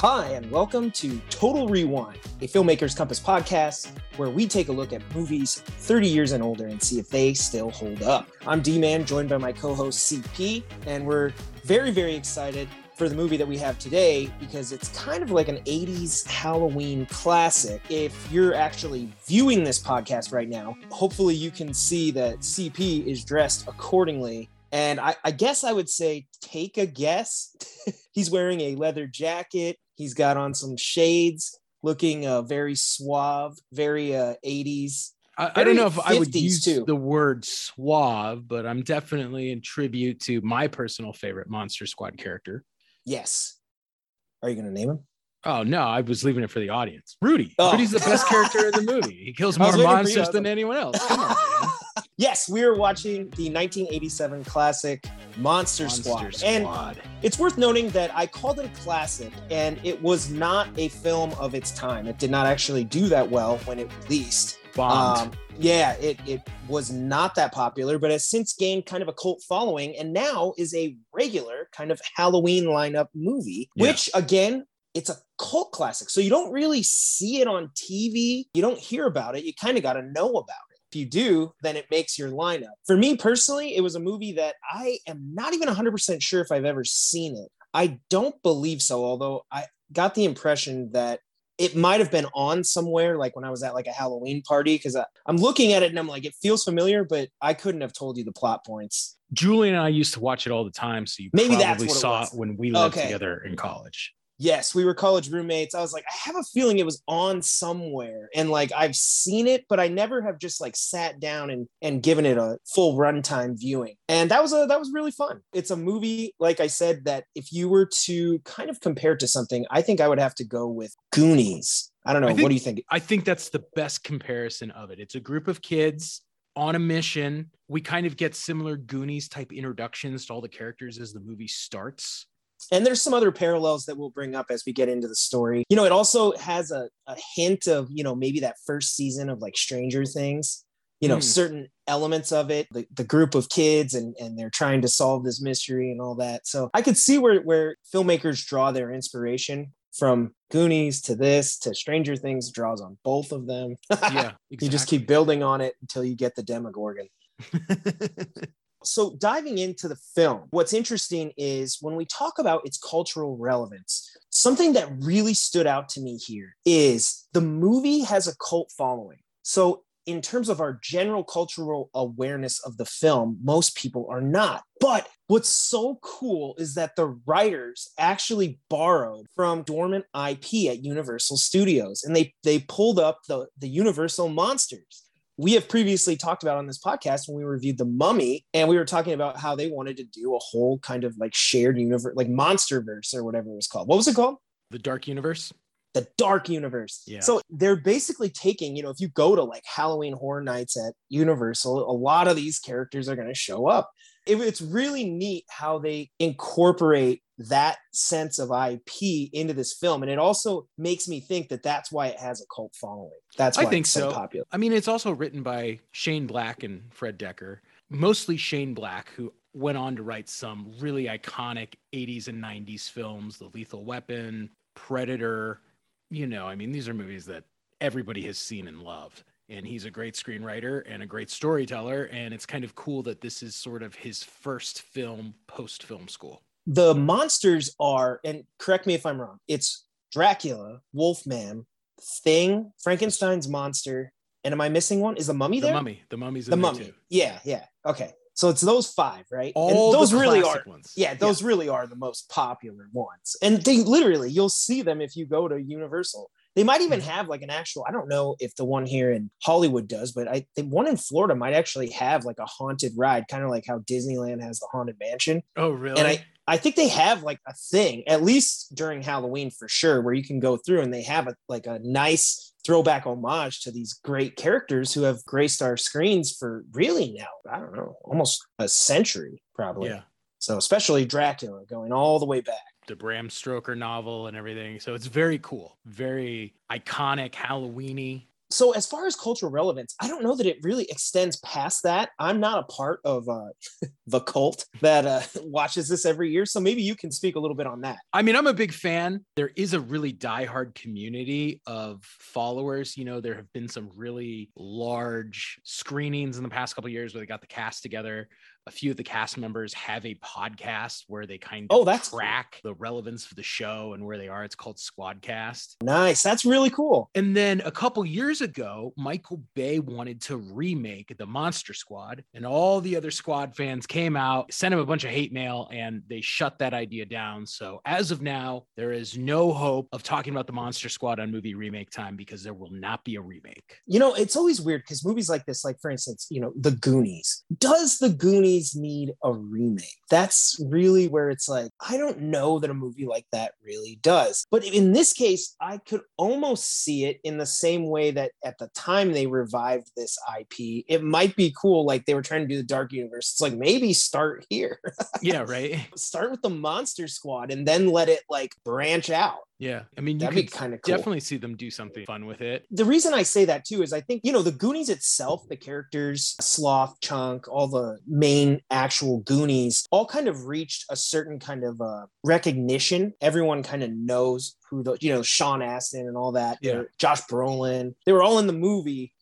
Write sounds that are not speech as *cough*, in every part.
Hi, and welcome to Total Rewind, a Filmmaker's Compass podcast where we take a look at movies 30 years and older and see if they still hold up. I'm D Man, joined by my co host CP, and we're very, very excited for the movie that we have today because it's kind of like an 80s Halloween classic. If you're actually viewing this podcast right now, hopefully you can see that CP is dressed accordingly and I, I, guess I would say take a guess. *laughs* He's wearing a leather jacket. He's got on some shades, looking uh, very suave, very uh, 80s. I, I don't know if I would use too. the word suave, but I'm definitely in tribute to my personal favorite Monster Squad character. Yes. Are you going to name him? Oh no, I was leaving it for the audience. Rudy. Oh. Rudy's the best character in the *laughs* movie. He kills more monsters than anyone else. Come on. *laughs* Yes, we are watching the 1987 classic Monster, Monster Squad. Squad. And it's worth noting that I called it a classic, and it was not a film of its time. It did not actually do that well when it released. Um, yeah, it, it was not that popular, but has since gained kind of a cult following and now is a regular kind of Halloween lineup movie, yeah. which again, it's a cult classic. So you don't really see it on TV. You don't hear about it. You kind of got to know about it if you do, then it makes your lineup. For me personally, it was a movie that I am not even 100% sure if I've ever seen it. I don't believe so, although I got the impression that it might have been on somewhere, like when I was at like a Halloween party, because I'm looking at it and I'm like, it feels familiar, but I couldn't have told you the plot points. Julie and I used to watch it all the time, so you maybe probably saw it, it when we lived okay. together in college yes, we were college roommates. I was like, I have a feeling it was on somewhere. And like I've seen it, but I never have just like sat down and and given it a full runtime viewing. And that was a that was really fun. It's a movie, like I said, that if you were to kind of compare to something, I think I would have to go with Goonies. I don't know. Think, what do you think? I think that's the best comparison of it. It's a group of kids on a mission. We kind of get similar Goonies type introductions to all the characters as the movie starts and there's some other parallels that we'll bring up as we get into the story. You know, it also has a, a hint of, you know, maybe that first season of like Stranger Things, you know, mm. certain elements of it, the, the group of kids and, and they're trying to solve this mystery and all that. So I could see where, where filmmakers draw their inspiration from Goonies to this to Stranger Things draws on both of them. *laughs* yeah. Exactly. you just keep building on it until you get the Demogorgon. *laughs* So, diving into the film, what's interesting is when we talk about its cultural relevance, something that really stood out to me here is the movie has a cult following. So, in terms of our general cultural awareness of the film, most people are not. But what's so cool is that the writers actually borrowed from dormant IP at Universal Studios and they they pulled up the the Universal monsters we have previously talked about on this podcast when we reviewed the mummy and we were talking about how they wanted to do a whole kind of like shared universe like monster verse or whatever it was called. What was it called? The dark universe? The dark universe. Yeah. so they're basically taking you know if you go to like halloween horror nights at universal a lot of these characters are going to show up it, it's really neat how they incorporate that sense of IP into this film, and it also makes me think that that's why it has a cult following. That's why I think so. so popular. I mean, it's also written by Shane Black and Fred Dekker, mostly Shane Black, who went on to write some really iconic 80s and 90s films, The Lethal Weapon, Predator. You know, I mean, these are movies that everybody has seen and loved and he's a great screenwriter and a great storyteller and it's kind of cool that this is sort of his first film post film school the monsters are and correct me if i'm wrong it's dracula wolfman thing frankenstein's monster and am i missing one is the mummy there? the there mummy the mummy's the mummy too. yeah yeah okay so it's those five, right? All and those really are ones. Yeah, those yeah. really are the most popular ones. And they literally you'll see them if you go to Universal. They might even mm-hmm. have like an actual, I don't know if the one here in Hollywood does, but I the one in Florida might actually have like a haunted ride, kind of like how Disneyland has the haunted mansion. Oh, really? And I, I think they have like a thing, at least during Halloween for sure, where you can go through and they have a like a nice throwback homage to these great characters who have graced our screens for really now, I don't know, almost a century probably. Yeah. So especially Dracula going all the way back the Bram Stoker novel and everything. So it's very cool, very iconic, Halloweeny. So as far as cultural relevance, I don't know that it really extends past that. I'm not a part of uh, *laughs* the cult that uh, *laughs* watches this every year, so maybe you can speak a little bit on that. I mean, I'm a big fan. There is a really diehard community of followers. You know, there have been some really large screenings in the past couple years where they got the cast together a few of the cast members have a podcast where they kind oh, of oh, that's track cool. the relevance of the show and where they are. It's called Squadcast. Nice. That's really cool. And then a couple years ago, Michael Bay wanted to remake the Monster Squad, and all the other Squad fans came out, sent him a bunch of hate mail, and they shut that idea down. So as of now, there is no hope of talking about the Monster Squad on movie remake time because there will not be a remake. You know, it's always weird because movies like this, like for instance, you know, The Goonies. Does The Goonies need a remake. That's really where it's like, I don't know that a movie like that really does. But in this case, I could almost see it in the same way that at the time they revived this IP, it might be cool. Like they were trying to do the Dark Universe. It's like maybe start here. *laughs* yeah, right. start with the Monster Squad and then let it like branch out. Yeah. I mean, you could kind of cool. definitely see them do something fun with it. The reason I say that too is I think, you know, the Goonies itself, the characters, Sloth, Chunk, all the main actual Goonies, all kind of reached a certain kind of uh, recognition. Everyone kind of knows who the, you know, Sean Astin and all that. Yeah. Josh Brolin. They were all in the movie.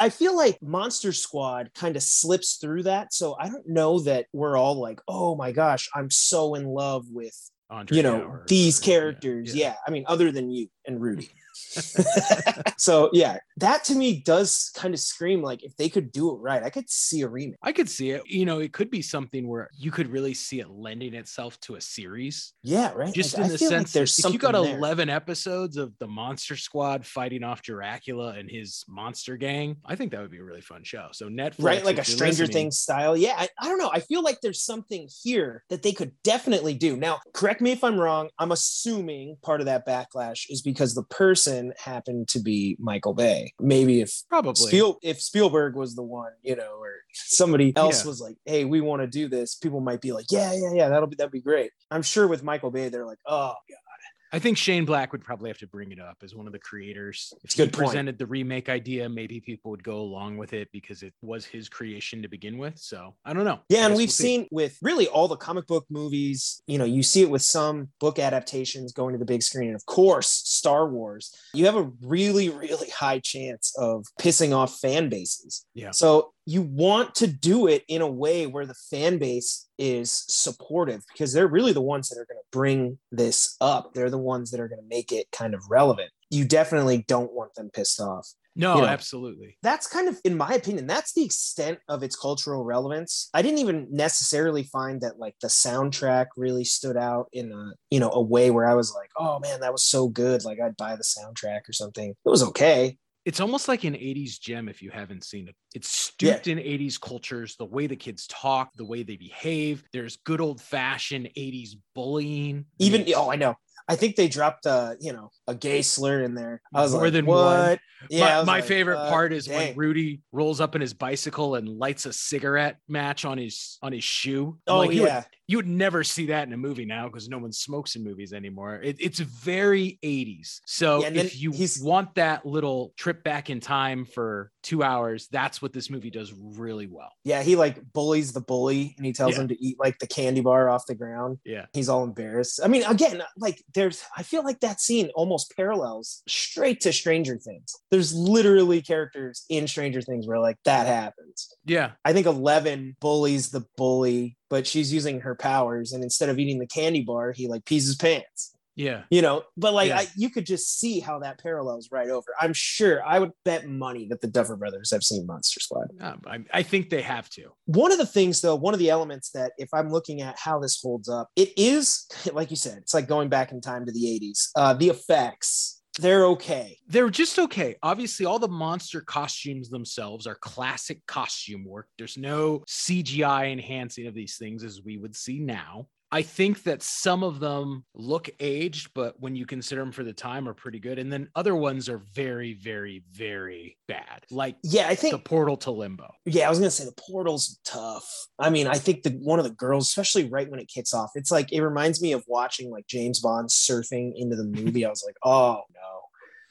I, feel like Monster Squad kind of slips through that. So I don't know that we're all like, oh my gosh, I'm so in love with Andre you know these characters yeah, yeah. yeah, i mean other than you and rudy *laughs* so yeah, that to me does kind of scream like if they could do it right, I could see a remake. I could see it. You know, it could be something where you could really see it lending itself to a series. Yeah, right. Just like, in I the sense like there's if you got 11 episodes of the Monster Squad fighting off Dracula and his monster gang, I think that would be a really fun show. So Netflix, right, like a Stranger Things style. Yeah, I, I don't know. I feel like there's something here that they could definitely do. Now, correct me if I'm wrong. I'm assuming part of that backlash is because the person happened to be Michael Bay. Maybe if probably Spiel, if Spielberg was the one, you know, or somebody else yeah. was like, "Hey, we want to do this," people might be like, "Yeah, yeah, yeah, that'll be that'd be great." I'm sure with Michael Bay, they're like, "Oh God." I think Shane Black would probably have to bring it up as one of the creators. If he presented the remake idea, maybe people would go along with it because it was his creation to begin with. So I don't know. Yeah, and we've we'll seen with really all the comic book movies, you know, you see it with some book adaptations going to the big screen. And of course, Star Wars, you have a really, really high chance of pissing off fan bases. Yeah. So you want to do it in a way where the fan base is supportive because they're really the ones that are going to bring this up. They're the ones that are going to make it kind of relevant. You definitely don't want them pissed off. No, you know, absolutely. That's kind of, in my opinion, that's the extent of its cultural relevance. I didn't even necessarily find that like the soundtrack really stood out in a, you know, a way where I was like, oh man, that was so good. Like I'd buy the soundtrack or something. It was okay it's almost like an 80s gem if you haven't seen it. It's steeped yeah. in 80s cultures, the way the kids talk, the way they behave. There's good old fashioned 80s bullying. Even, oh, I know. I think they dropped a you know a gay slur in there. I was more like, than what? one. Yeah, my, my like, favorite uh, part is dang. when Rudy rolls up in his bicycle and lights a cigarette match on his on his shoe. Oh like, yeah, you would never see that in a movie now because no one smokes in movies anymore. It, it's very 80s. So yeah, if you want that little trip back in time for two hours, that's what this movie does really well. Yeah, he like bullies the bully and he tells yeah. him to eat like the candy bar off the ground. Yeah. He's all embarrassed. I mean, again, like there's, I feel like that scene almost parallels straight to Stranger Things. There's literally characters in Stranger Things where like that happens. Yeah. I think 11 bullies the bully but she's using her powers and instead of eating the candy bar he like pees his pants yeah you know but like yeah. I, you could just see how that parallels right over i'm sure i would bet money that the duffer brothers have seen monster squad um, I, I think they have to one of the things though one of the elements that if i'm looking at how this holds up it is *laughs* like you said it's like going back in time to the 80s uh the effects they're okay. They're just okay. Obviously, all the monster costumes themselves are classic costume work. There's no CGI enhancing of these things as we would see now. I think that some of them look aged, but when you consider them for the time, are pretty good. And then other ones are very, very, very bad. Like yeah, I think the portal to limbo. Yeah, I was gonna say the portal's tough. I mean, I think the one of the girls, especially right when it kicks off, it's like it reminds me of watching like James Bond surfing into the movie. I was like, oh no,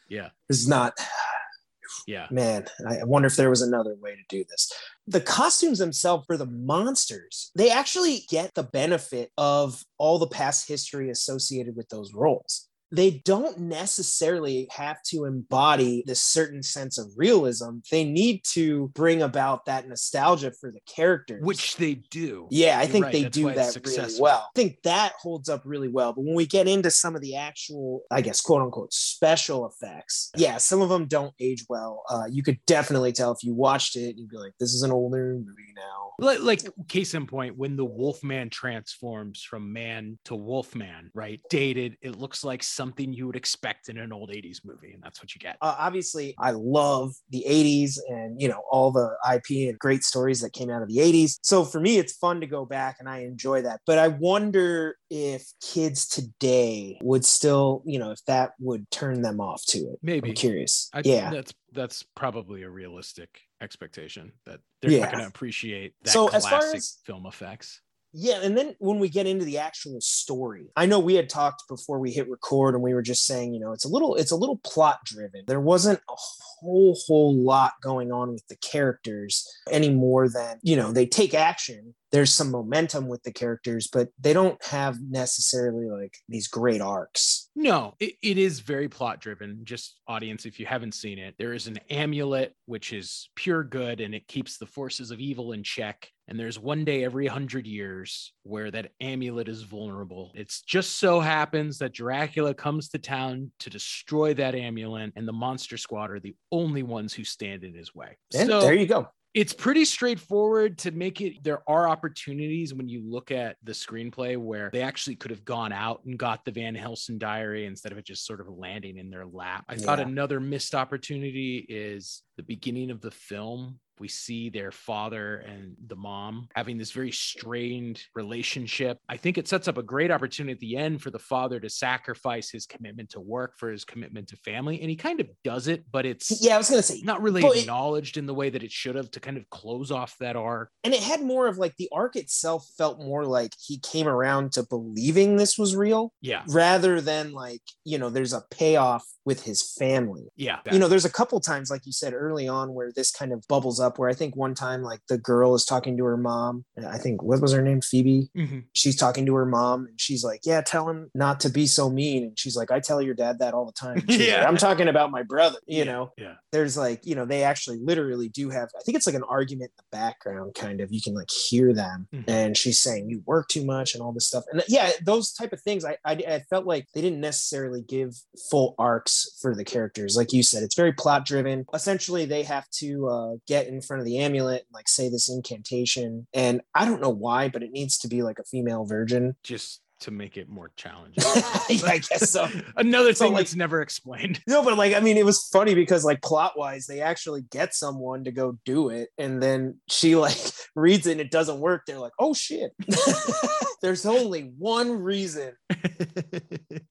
yeah, this is not Yeah. man, I wonder if there was another way to do this. The costumes themselves for the monsters, they actually get the benefit of all the past history associated with those roles they don't necessarily have to embody this certain sense of realism. They need to bring about that nostalgia for the characters, which they do. Yeah, I You're think right. they That's do that really well. I think that holds up really well. But when we get into some of the actual, I guess, quote unquote, special effects, yeah, some of them don't age well. Uh, you could definitely tell if you watched it, you'd be like, this is an older movie now. Like, like case in point, when the Wolfman transforms from man to Wolfman, right? Dated, it looks like something you would expect in an old 80s movie and that's what you get. Uh, obviously i love the 80s and you know all the ip and great stories that came out of the 80s so for me it's fun to go back and i enjoy that. But i wonder if kids today would still you know if that would turn them off to it. Maybe. I'm curious. I, yeah. that's that's probably a realistic expectation that they're yeah. not going to appreciate that so classic as far as, film effects yeah, and then when we get into the actual story, I know we had talked before we hit record and we were just saying, you know, it's a little it's a little plot driven. There wasn't a whole whole lot going on with the characters any more than, you know, they take action there's some momentum with the characters, but they don't have necessarily like these great arcs. No, it, it is very plot driven. Just audience, if you haven't seen it, there is an amulet which is pure good and it keeps the forces of evil in check. And there's one day every hundred years where that amulet is vulnerable. It's just so happens that Dracula comes to town to destroy that amulet, and the monster squad are the only ones who stand in his way. And so, there you go it's pretty straightforward to make it there are opportunities when you look at the screenplay where they actually could have gone out and got the van helsing diary instead of it just sort of landing in their lap i yeah. thought another missed opportunity is the beginning of the film we see their father and the mom having this very strained relationship. I think it sets up a great opportunity at the end for the father to sacrifice his commitment to work for his commitment to family. And he kind of does it, but it's yeah, I was gonna say not really acknowledged it, in the way that it should have to kind of close off that arc. And it had more of like the arc itself felt more like he came around to believing this was real. Yeah. Rather than like, you know, there's a payoff with his family. Yeah. You know, there's a couple times, like you said early on, where this kind of bubbles up. Where I think one time, like the girl is talking to her mom. I think what was her name? Phoebe. Mm-hmm. She's talking to her mom, and she's like, "Yeah, tell him not to be so mean." And she's like, "I tell your dad that all the time." *laughs* yeah. Like, I'm talking about my brother. You yeah. know. Yeah. There's like, you know, they actually literally do have. I think it's like an argument in the background, kind of. You can like hear them, mm-hmm. and she's saying, "You work too much," and all this stuff. And yeah, those type of things. I, I I felt like they didn't necessarily give full arcs for the characters. Like you said, it's very plot driven. Essentially, they have to uh, get in front of the amulet and like say this incantation. And I don't know why, but it needs to be like a female virgin. Just to make it more challenging. *laughs* yeah, I guess so. *laughs* Another thing like, that's never explained. No, but like I mean, it was funny because like plot wise, they actually get someone to go do it, and then she like *laughs* reads it and it doesn't work. They're like, oh shit. There's only one reason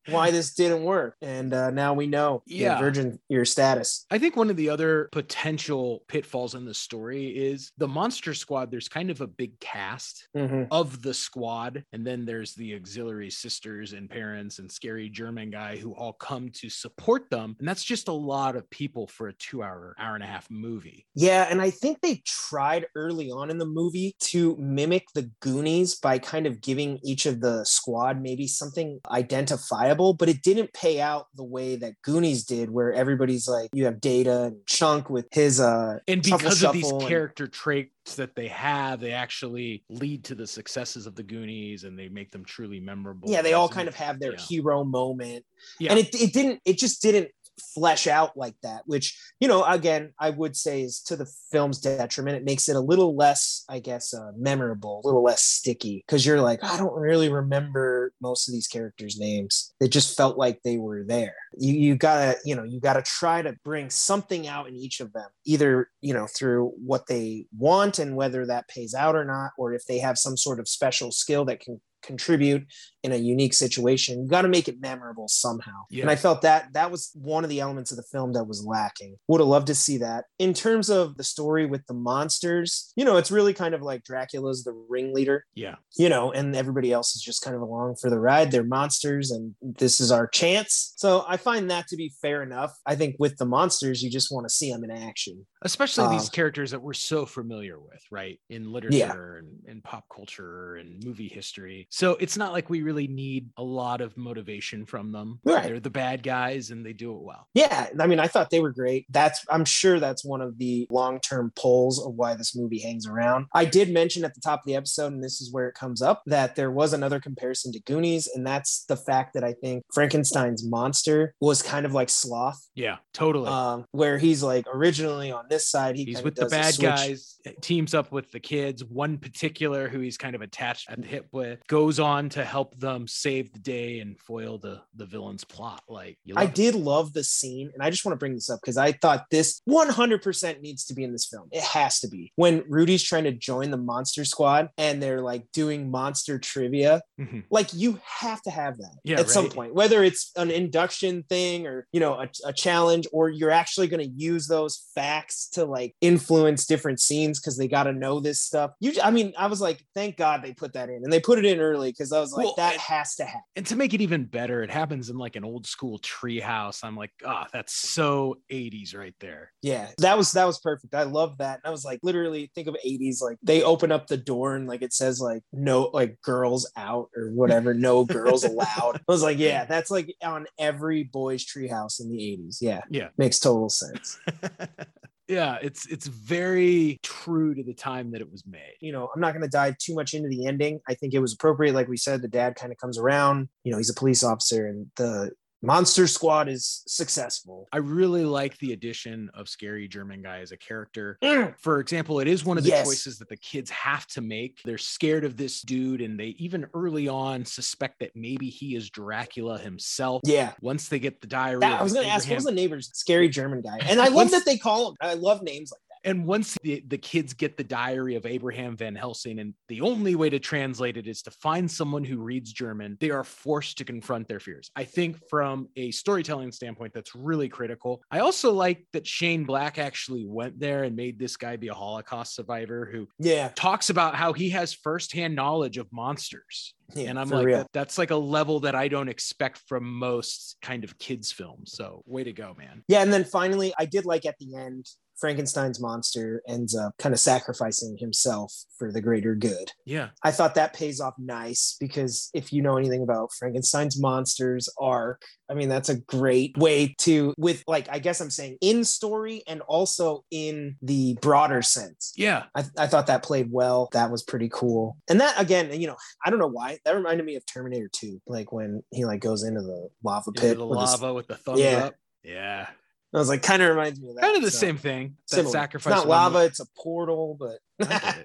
why this didn't work, and uh, now we know. Yeah, virgin your status. I think one of the other potential pitfalls in the story is the monster squad. There's kind of a big cast mm-hmm. of the squad, and then there's the auxiliary sisters and parents and scary German guy who all come to support them. And that's just a lot of people for a two hour, hour and a half movie. Yeah. And I think they tried early on in the movie to mimic the Goonies by kind of giving each of the squad maybe something identifiable, but it didn't pay out the way that Goonies did, where everybody's like, you have Data and Chunk with his uh and because of these character traits that they have, they actually lead to the successes of the Goonies and they make them truly memorable. Yeah, they all kind of have their yeah. hero moment. Yeah. And it, it didn't, it just didn't flesh out like that, which, you know, again, I would say is to the film's detriment. It makes it a little less, I guess, uh, memorable, a little less sticky because you're like, I don't really remember most of these characters' names. It just felt like they were there. You, you gotta, you know, you gotta try to bring something out in each of them, either, you know, through what they want and whether that pays out or not, or if they have some sort of special skill that can contribute in a unique situation. You got to make it memorable somehow. Yeah. And I felt that that was one of the elements of the film that was lacking. Would have loved to see that. In terms of the story with the monsters, you know, it's really kind of like Dracula's the ringleader, Yeah. you know, and everybody else is just kind of along for the ride. They're monsters and this is our chance. So I find that to be fair enough. I think with the monsters, you just want to see them in action. Especially these Um, characters that we're so familiar with, right? In literature and, and pop culture and movie history. So it's not like we really need a lot of motivation from them. Right. They're the bad guys and they do it well. Yeah, I mean, I thought they were great. That's I'm sure that's one of the long-term pulls of why this movie hangs around. I did mention at the top of the episode, and this is where it comes up, that there was another comparison to Goonies, and that's the fact that I think Frankenstein's monster was kind of like Sloth, Yeah, totally. um, where he's like originally on this side, he he's with the bad guys, teams up with the kids. One particular who he's kind of attached at the hip with goes on to help them save the day and foil the the villain's plot. Like you I it. did love the scene, and I just want to bring this up because I thought this 100% needs to be in this film. It has to be. When Rudy's trying to join the monster squad and they're like doing monster trivia, Mhm. like you have to have that Yeah, at some point, whether it's an induction thing or, you know, a, a challenge, or you're actually going to use those facts to like influence different scenes because they got to know this stuff. You, I mean, I was like, thank God they put that in and they put it in early because I was like, Well, that and- has to happen. And to make it even better, it happens in like an old school treehouse. I'm like, ah, that's so 80s right there. Yeah, that was that was perfect. I love that. And I was like, literally, think of 80s. Like they open up the door and like it says like no like girls out or whatever, no girls allowed. I was like, yeah, *laughs* that's like on every boy's treehouse in the 80s. Yeah, Yeah. makes total sense. *laughs* yeah, it's it's very true to the time that it was made. You know, I'm not going to dive too much into the ending. I think it was appropriate. Like we said, the dad kind of comes around. You know, he's a police officer, and the monster squad is successful. I really like the addition of Scary German Guy as a character. Mm, For example, it is one of the Yes. choices that the kids have to make. They're scared of this dude, and they even early on suspect that maybe he is Dracula himself. Yeah. Once they get the diary, I was going to ask, what was the neighbor's scary German guy? And I *laughs* love that they call him. I love names like And once the, the kids get the diary of Abraham Van Helsing, and the only way to translate it is to find someone who reads German, they are forced to confront their fears. I think from a storytelling standpoint, that's really critical. I also like that Shane Black actually went there and made this guy be a Holocaust survivor who Yeah. talks about how he has firsthand knowledge of monsters. yeah and I'm like, real. that's like a level that I don't expect from most kind of kids' films. So, way to go, man. Yeah, and then finally, I did like at the end, Frankenstein's monster ends up kind of sacrificing himself for the greater good. Yeah. I thought that pays off nice because if you know anything about Frankenstein's monsters arc, I mean, that's a great way to, with like, I guess I'm saying in story and also in the broader sense. Yeah. I, I thought that played well. That was pretty cool. And that again, you know, I don't know why that reminded me of Terminator 2, like when he like goes into the lava Into pit. the with his- lava with the thumbs Yeah. up. Yeah. I was like, kind of reminds me of that. kind of the so. same thing. That Similar. sacrifice. It's not lava, it's a portal, but I get it.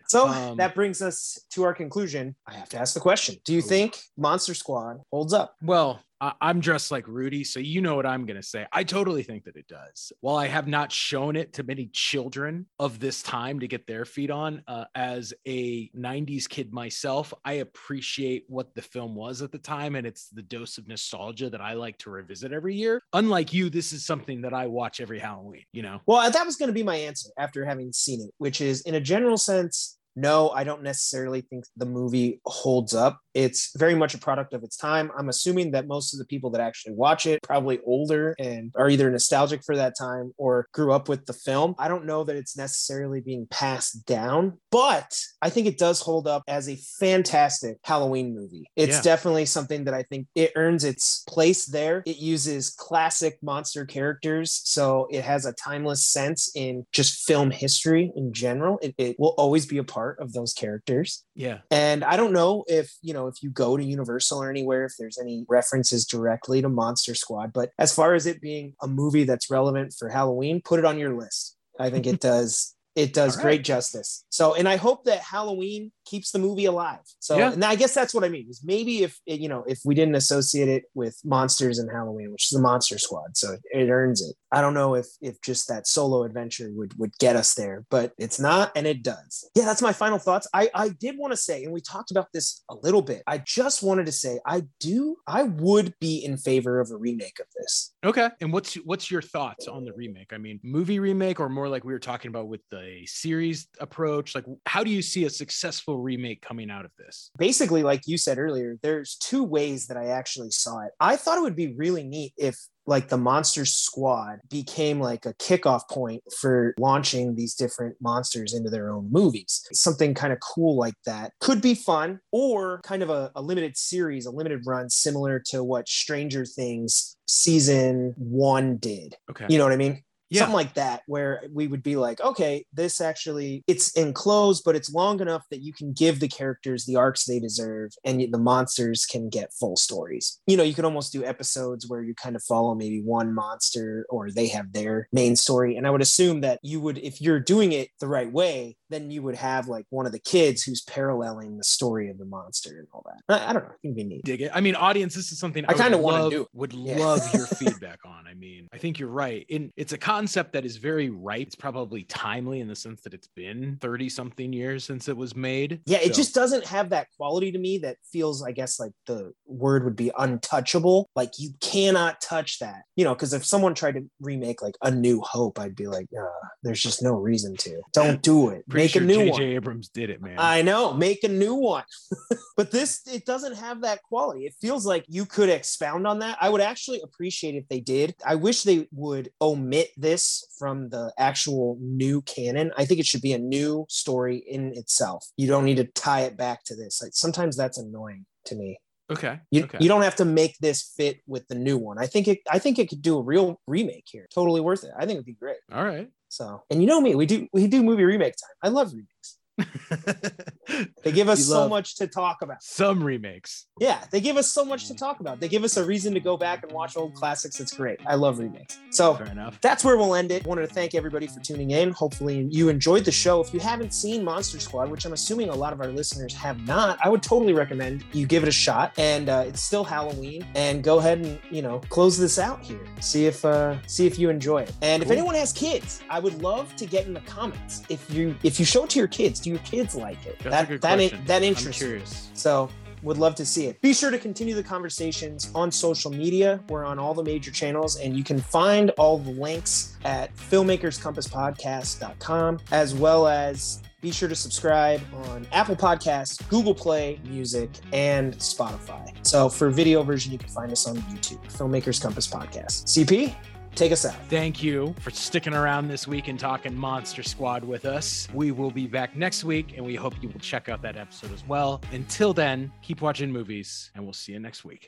So Um, that brings us to our conclusion. I have to ask the question Do you Ooh. think Monster Squad holds up? Well, I- I'm dressed like Rudy, so you know what I'm going to say. I totally think that it does. While I have not shown it to many children of this time to get their feet on, uh, as a 90s kid myself, I appreciate what the film was at the time. And it's the dose of nostalgia that I like to revisit every year. Unlike you, this is something that I watch every Halloween, you know? Well, that was going to be my answer after having seen it, which is in a general sense, no, I don't necessarily think the movie holds up. It's very much a product of its time. I'm assuming that most of the people that actually watch it probably older and are either nostalgic for that time or grew up with the film. I don't know that it's necessarily being passed down, but I think it does hold up as a fantastic Halloween movie. It's Yeah. definitely something that I think it earns its place there. It uses classic monster characters, so it has a timeless sense in just film history in general. It, it will always be a part of those characters. Yeah. And I don't know if, you know, if you go to Universal or anywhere, if there's any references directly to Monster Squad. But as far as it being a movie that's relevant for Halloween, put it on your list. I think it *laughs* does. It does right. great justice. So, and I hope that Halloween keeps the movie alive. So, Yeah. and I guess that's what I mean. Is maybe if you know if we didn't associate it with monsters and Halloween, which is the Monster Squad, so it, it earns it. I don't know if if just that solo adventure would would get us there, but it's not, and it does. Yeah, that's my final thoughts. I I did want to say, and we talked about this a little bit. I just wanted to say, I do, I would be in favor of a remake of this. Okay. And what's what's your thoughts on the remake? I mean, movie remake or more like we were talking about with the series approach? Like how do you see a successful remake coming out of this? basically, like you said earlier, there's two ways that I actually saw it. I thought it would be really neat if like the monster squad became like a kickoff point for launching these different monsters into their own movies something kind of cool like that could be fun or kind of a, a limited series a limited run similar to what stranger things season one did Okay. you know what i mean Yeah. something like that where we would be like okay this actually it's enclosed but it's long enough that you can give the characters the arcs they deserve and the monsters can get full stories you know you can almost do episodes where you kind of follow maybe one monster or they have their main story and i would assume that you would if you're doing it the right way then you would have like one of the kids who's paralleling the story of the monster and all that i, I don't know i think it'd be neat dig it. I mean, audience, this is something I would kinda wanna do. Would Yeah. love your *laughs* feedback on. I mean, I think you're right. In it's a concept that is very right. It's probably timely in the sense that it's been 30 something years since it was made. Yeah, it just doesn't have that quality to me that feels, I guess, like the word would be untouchable. Like you cannot touch that, you know, because if someone tried to remake like A New Hope, I'd be like, uh, there's just no reason to. Don't do it. Make sure a new one, J.J. one. Abrams did it, man. I know, make a new one. *laughs* but this, it doesn't have that quality. It feels like you could expound on that. I would actually appreciate if they did. I wish they would omit this from the actual new canon. I think it should be a new story in itself. You don't need to tie it back to this. Like sometimes that's annoying to me. okay. You, okay. you don't have to make this fit with the new one. I think it I think it could do a real remake here. Totally worth it. I think it'd be great. All right. So, and you know me, we do we do movie remake time. I love remakes. *laughs* They give us You so much to talk about. Some remakes. Yeah, they give us so much to talk about. They give us a reason to go back and watch old classics. It's great. I love remakes. So Fair enough. that's where we'll end it. Wanted to thank everybody for tuning in. Hopefully you enjoyed the show. If you haven't seen Monster Squad, which I'm assuming a lot of our listeners have not, I would totally recommend you give it a shot. And uh, it's still Halloween. And go ahead and you know close this out here. See if uh, see if you enjoy it. And if anyone has kids, I would love to get in the comments. If you if you show it to your kids, do your kids like it? That's that that that interests me. So would love to see it. Be sure to continue the conversations on social media. We're on all the major channels, and you can find all the links at filmmakerscompasspodcast.com, as well as be sure to subscribe on Apple Podcasts, Google Play Music, and Spotify. So for video version, you can find us on YouTube, Filmmakers Compass Podcast. CP, take us out. Thank you for sticking around this week and talking Monster Squad with us. We will be back next week, and we hope you will check out that episode as well. Until then, keep watching movies, and we'll see you next week.